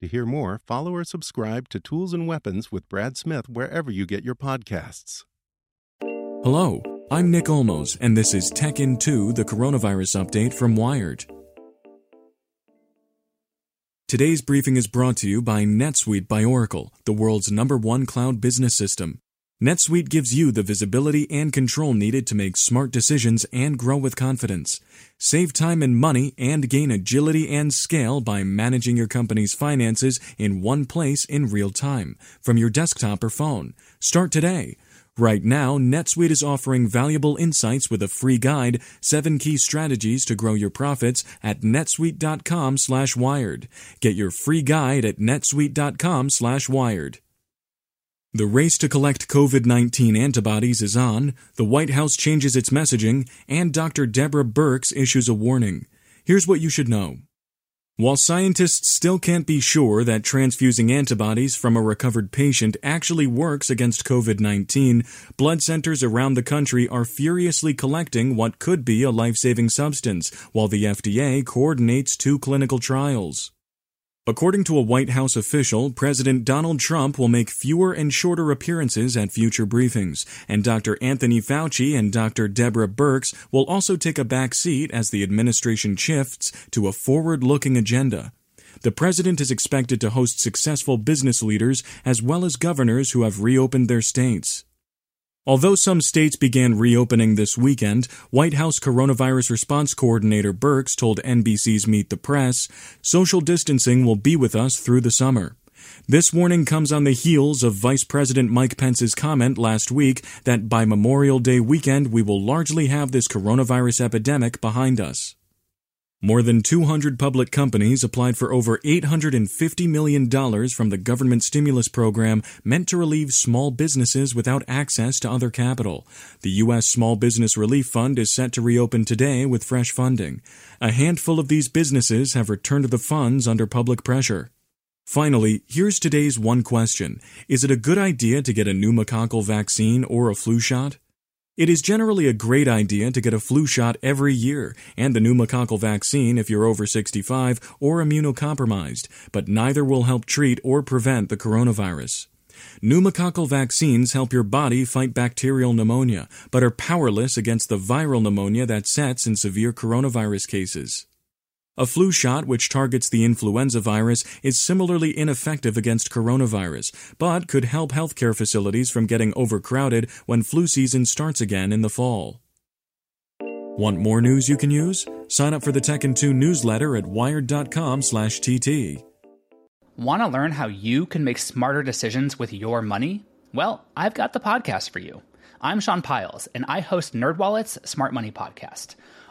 To hear more, follow or subscribe to Tools and Weapons with Brad Smith wherever you get your podcasts. Hello, I'm Nick Olmos, and this is Tech in 2, the coronavirus update from Wired. Today's briefing is brought to you by NetSuite by Oracle, the world's number one cloud business system. NetSuite gives you the visibility and control needed to make smart decisions and grow with confidence. Save time and money and gain agility and scale by managing your company's finances in one place in real time from your desktop or phone. Start today. Right now, NetSuite is offering valuable insights with a free guide, 7 key strategies to grow your profits at netsuite.com/wired. Get your free guide at netsuite.com/wired. The race to collect COVID 19 antibodies is on, the White House changes its messaging, and Dr. Deborah Birx issues a warning. Here's what you should know. While scientists still can't be sure that transfusing antibodies from a recovered patient actually works against COVID 19, blood centers around the country are furiously collecting what could be a life saving substance, while the FDA coordinates two clinical trials. According to a White House official, President Donald Trump will make fewer and shorter appearances at future briefings, and Dr. Anthony Fauci and Dr. Deborah Birx will also take a back seat as the administration shifts to a forward looking agenda. The president is expected to host successful business leaders as well as governors who have reopened their states. Although some states began reopening this weekend, White House Coronavirus Response Coordinator Birx told NBC's Meet the Press, social distancing will be with us through the summer. This warning comes on the heels of Vice President Mike Pence's comment last week that by Memorial Day weekend we will largely have this coronavirus epidemic behind us. More than 200 public companies applied for over $850 million from the government stimulus program meant to relieve small businesses without access to other capital. The U.S. Small Business Relief Fund is set to reopen today with fresh funding. A handful of these businesses have returned the funds under public pressure. Finally, here's today's one question Is it a good idea to get a pneumococcal vaccine or a flu shot? It is generally a great idea to get a flu shot every year and the pneumococcal vaccine if you're over 65 or immunocompromised, but neither will help treat or prevent the coronavirus. Pneumococcal vaccines help your body fight bacterial pneumonia, but are powerless against the viral pneumonia that sets in severe coronavirus cases. A flu shot, which targets the influenza virus, is similarly ineffective against coronavirus, but could help healthcare facilities from getting overcrowded when flu season starts again in the fall. Want more news you can use? Sign up for the Tech in 2 newsletter at wired.com/tt. Want to learn how you can make smarter decisions with your money? Well, I've got the podcast for you. I'm Sean Pyles, and I host NerdWallet's Smart Money Podcast.